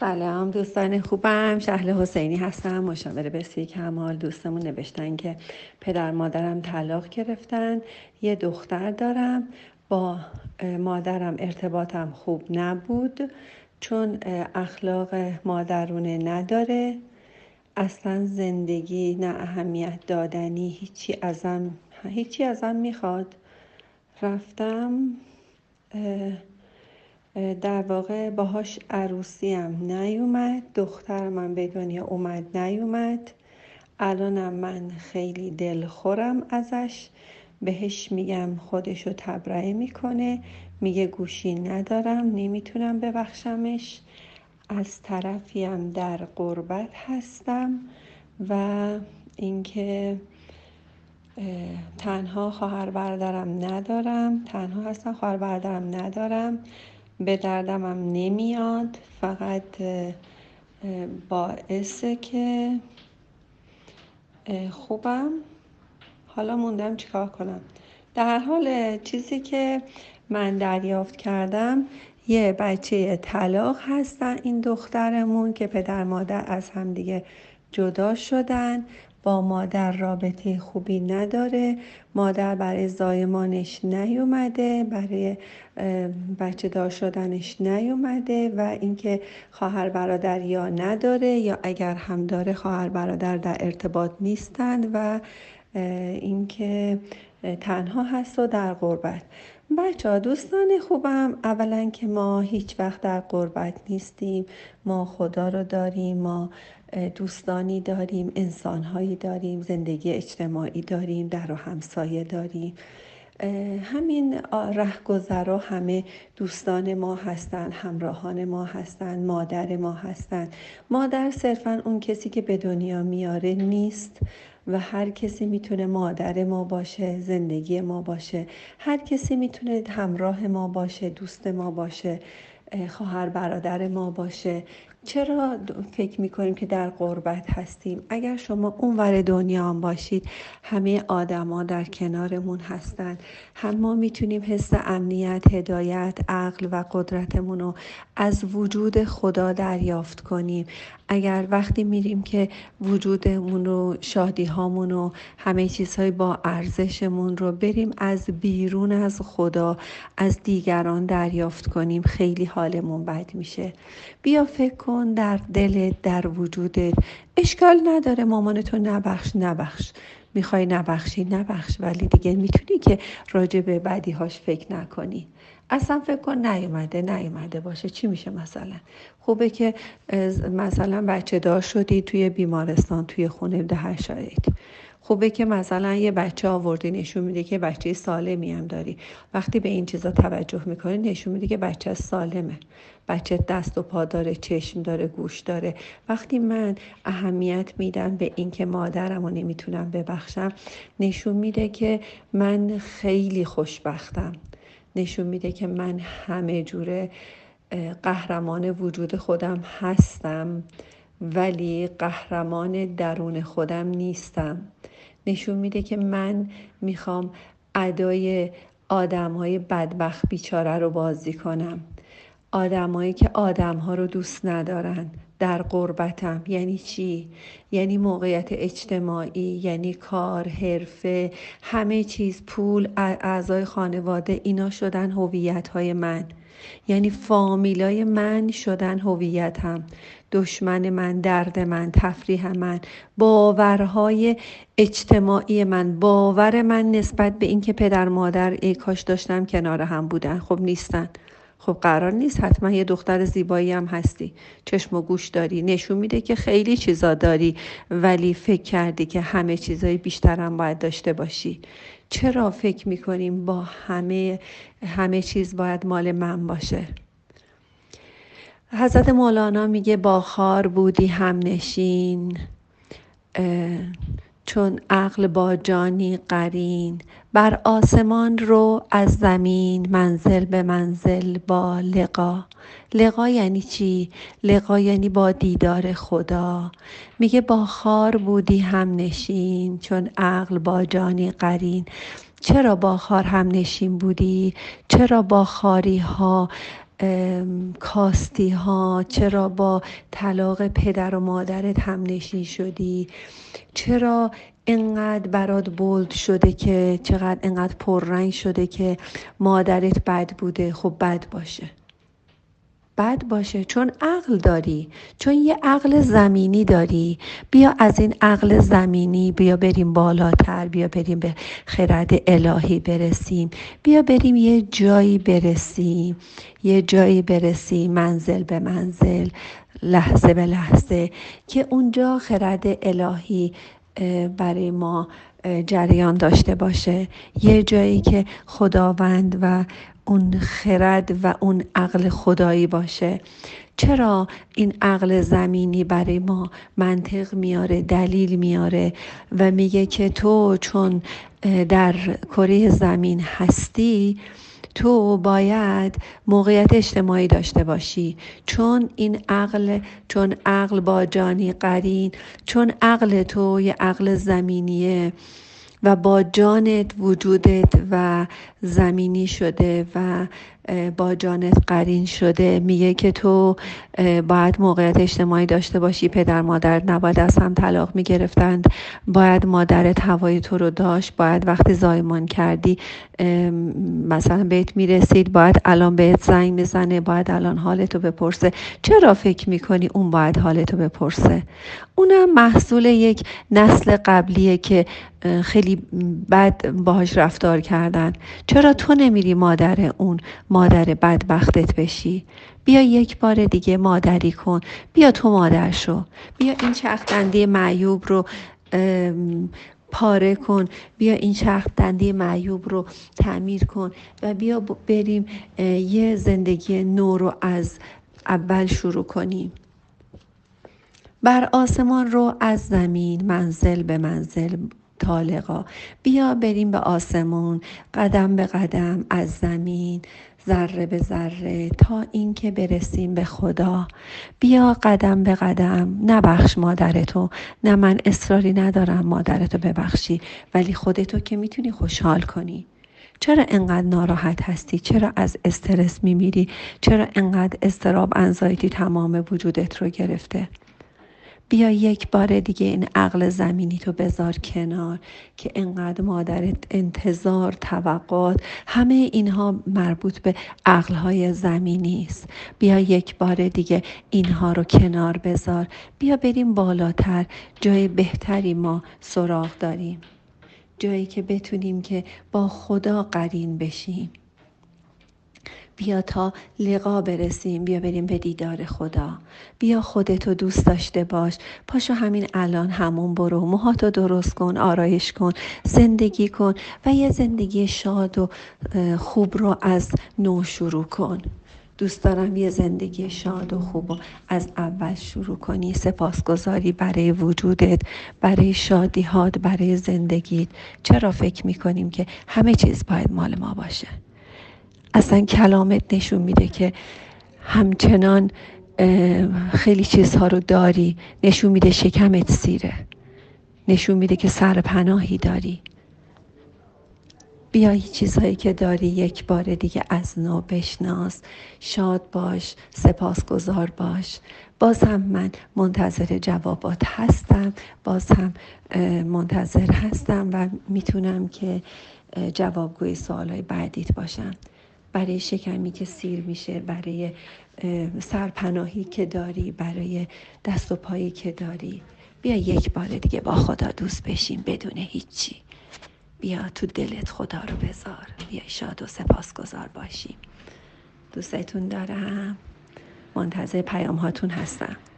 سلام دوستان خوبم. شهل حسینی هستم مشاور بسی کمال. دوستمون نوشتن که پدر مادرم طلاق گرفتن. یه دختر دارم. با مادرم ارتباطم خوب نبود چون اخلاق مادرونه نداره. اصلا زندگی نه اهمیت دادنی هیچی ازم هیچی ازم می‌خواد. رفتم در واقع باهاش عروسیم نیومد دختر من به دنیا اومد نیومد. الانم من خیلی دلخورم ازش. بهش میگم خودشو تبرئه می‌کنه. میگه گوشی ندارم نمی‌تونم ببخشمش. از طرفیم در قربت هستم و اینکه تنها خواهر برادرم ندارم. تنها هستم خواهر برادرم ندارم. به دردمم نمیاد فقط باعثه که خوبم. حالا موندم چیکار کنم. در حال چیزی که من دریافت کردم یه بچه طلاق هستن این دخترمون که پدر مادر از همدیگه جدا شدن. با مادر رابطه خوبی نداره. مادر برای زایمانش نیومده برای بچه دار شدنش نیومده و اینکه خواهر برادر یا نداره یا اگر هم داره خواهر برادر در ارتباط نیستند و اینکه تنها هست و در غربت. بچه دوستان خوبم اولا که ما هیچ وقت در قربت نیستیم. ما خدا رو داریم ما دوستانی داریم انسانهایی داریم زندگی اجتماعی داریم در و همسایه داریم. همین رهگذرا همه دوستان ما هستند همراهان ما هستند مادر ما هستند مادر صرفا اون کسی که به دنیا میاره نیست. و هر کسی می‌تونه مادر ما باشه زندگی ما باشه. هر کسی می‌تونه همراه ما باشه دوست ما باشه خواهر برادر ما باشه. چرا فکر می‌کنیم که در قربت هستیم؟ اگر شما اونور دنیا هم باشید همه آدما در کنارمون هستند هم ما می‌تونیم حس امنیت هدایت عقل و قدرتمون رو از وجود خدا دریافت کنیم. اگر وقتی میریم که وجودمون رو شادی هامون و همه چیزهای با ارزشمون رو بریم از بیرون از خدا از دیگران دریافت کنیم خیلی حالمون بد میشه. بیا فکر کن در دلت در وجودت اشکال نداره مامانتو نبخش نبخش. می‌خوای نبخشی نبخش. ولی دیگه می‌تونی که راجع به بدیهاش فکر نکنی. اصلا فکر کن نیومده نیومده باشه. چی میشه مثلا؟ خوبه که مثلا بچه دار شدی توی بیمارستان توی خونه ده هر خوبه که مثلا یه بچه آوردی نشون میده که بچه سالمی هم داری. وقتی به این چیزا توجه می‌کنی نشون میده که بچه سالمه. بچه دست و پا داره چشم داره گوش داره. وقتی من اهمیت میدم به اینکه مادرم رو نمی‌تونم ببخشم نشون میده که من خیلی خوشبختم. نشون میده که من همه جوره قهرمان وجود خودم هستم ولی قهرمان درون خودم نیستم. نشون میده که من می‌خوام ادای آدم های بدبخت بیچاره رو بازی کنم. آدمایی که آدم ها رو دوست ندارن در قربتم یعنی چی؟ یعنی موقعیت اجتماعی یعنی کار حرفه همه چیز پول اعضای خانواده اینا شدن هویت های من. یعنی فامیلای من شدن هویتم. دشمن من درد من تفریح من باورهای اجتماعی من. باور من نسبت به اینکه پدر مادر ای کاش داشتم کنار هم بودن. خب نیستن. خب قرار نیست حتما یه دختر زیبایی هم هستی. چشم و گوش داری نشون میده که خیلی چیزا داری ولی فکر کردی که همه چیزای بیشتر هم باید داشته باشی. چرا فکر می‌کنیم با همه همه چیز باید مال من باشه؟ حضرت مولانا میگه با خار بودی هم نشین. چون عقل با جانی قرین بر آسمان رو از زمین منزل به منزل با لقا لقا یعنی چی؟ لقا یعنی با دیدار خدا میگه با خار بودی هم نشین چون عقل با جانی قرین چرا با خار هم نشین بودی؟ چرا با خاری ها کاستی ها چرا با طلاق پدر و مادرت همنشین شدی؟ چرا انقدر برات بولد شده که چقدر انقدر پررنگ شده که مادرت بد بوده؟ خب بد باشه. بد باشه چون عقل داری چون یه عقل زمینی داری. بیا از این عقل زمینی بیا بریم بالاتر بیا بریم به خرد الهی برسیم. بیا بریم یه جایی برسیم یه جایی برسیم منزل به منزل لحظه به لحظه که اونجا خرد الهی برای ما جریان داشته باشه. یه جایی که خداوند و اون خرد و اون عقل خدایی باشه. چرا این عقل زمینی برای ما منطق میاره دلیل میاره و میگه که تو چون در کره زمین هستی تو باید موقعیت اجتماعی داشته باشی. چون این عقل چون عقل با جانی قرین چون عقل تو یه عقل زمینیه. و با جانت وجودت و زمینی شده و با جانت قرین شده. میگه که تو باید موقعیت اجتماعی داشته باشی. پدر مادر نباید از هم طلاق می‌گرفتند. باید مادرت هوای تو رو داشت. باید وقتی زایمان کردی مثلا بهت می‌رسید. باید الان بهت زنگ بزنه باید الان حالتو بپرسه. چرا فکر می‌کنی اون باید حالتو بپرسه؟ اونم محصول یک نسل قبلیه که خیلی بد باهاش رفتار کردن. چرا تو نمیری مادر اون مادر بدبختت بشی. بیا یک بار دیگه مادری کن. بیا تو مادر شو. بیا این چختندی معیوب رو پاره کن. بیا این چرخ دنده معیوب رو تعمیر کن و بیا بریم یه زندگی نو رو از اول شروع کنیم. بر آسمان رو از زمین منزل به منزل طالقا. بیا بریم به آسمون قدم به قدم از زمین. ذره به ذره تا اینکه برسیم به خدا. بیا قدم به قدم. نبخش مادرتو نه من اصراری ندارم مادرتو ببخشی ولی خودتو که می‌تونی خوشحال کنی. چرا انقدر ناراحت هستی؟ چرا از استرس میمیری؟ چرا انقدر استراب انزایتی تمام وجودت رو گرفته؟ بیا یک بار دیگه این عقل زمینی تو بذار کنار که انقدر مادرت انتظار توقعات همه اینها مربوط به عقلهای زمینی است. بیا یک بار دیگه اینها رو کنار بذار. بیا بریم بالاتر. جای بهتری ما سراغ داریم. جایی که بتونیم که با خدا قرین بشیم. بیا تا لقا برسیم بیا بریم به دیدار خدا. بیا خودتو دوست داشته باش. پاشو همین الان همون برو. موهاتو درست کن آرایش کن زندگی کن و یه زندگی شاد و خوب رو از نو شروع کن. دوست دارم یه زندگی شاد و خوب و از اول شروع کنی. سپاسگزاری برای وجودت برای شادیهات برای زندگیت. چرا فکر می‌کنیم که همه چیز باید مال ما باشه؟ اصلا کلامت نشون میده که همچنان خیلی چیزها رو داری. نشون میده شکمت سیره نشون میده که سر پناهی داری. بیا چیزهایی که داری یک بار دیگه از نو بشناس. شاد باش سپاسگزار باش. باز هم من منتظر جوابات هستم. باز هم منتظر هستم و می‌تونم که جوابگوی سوالای بعدیت باشم. برای شکمی که سیر میشه برای سرپناهی که داری برای دست و پایی که داری. بیا یک بار دیگه با خدا دوست بشیم بدون هیچی. بیا تو دلت خدا رو بذار. بیا شاد و سپاسگزار باشیم. دوستتون دارم. منتظر پیام هاتون هستم.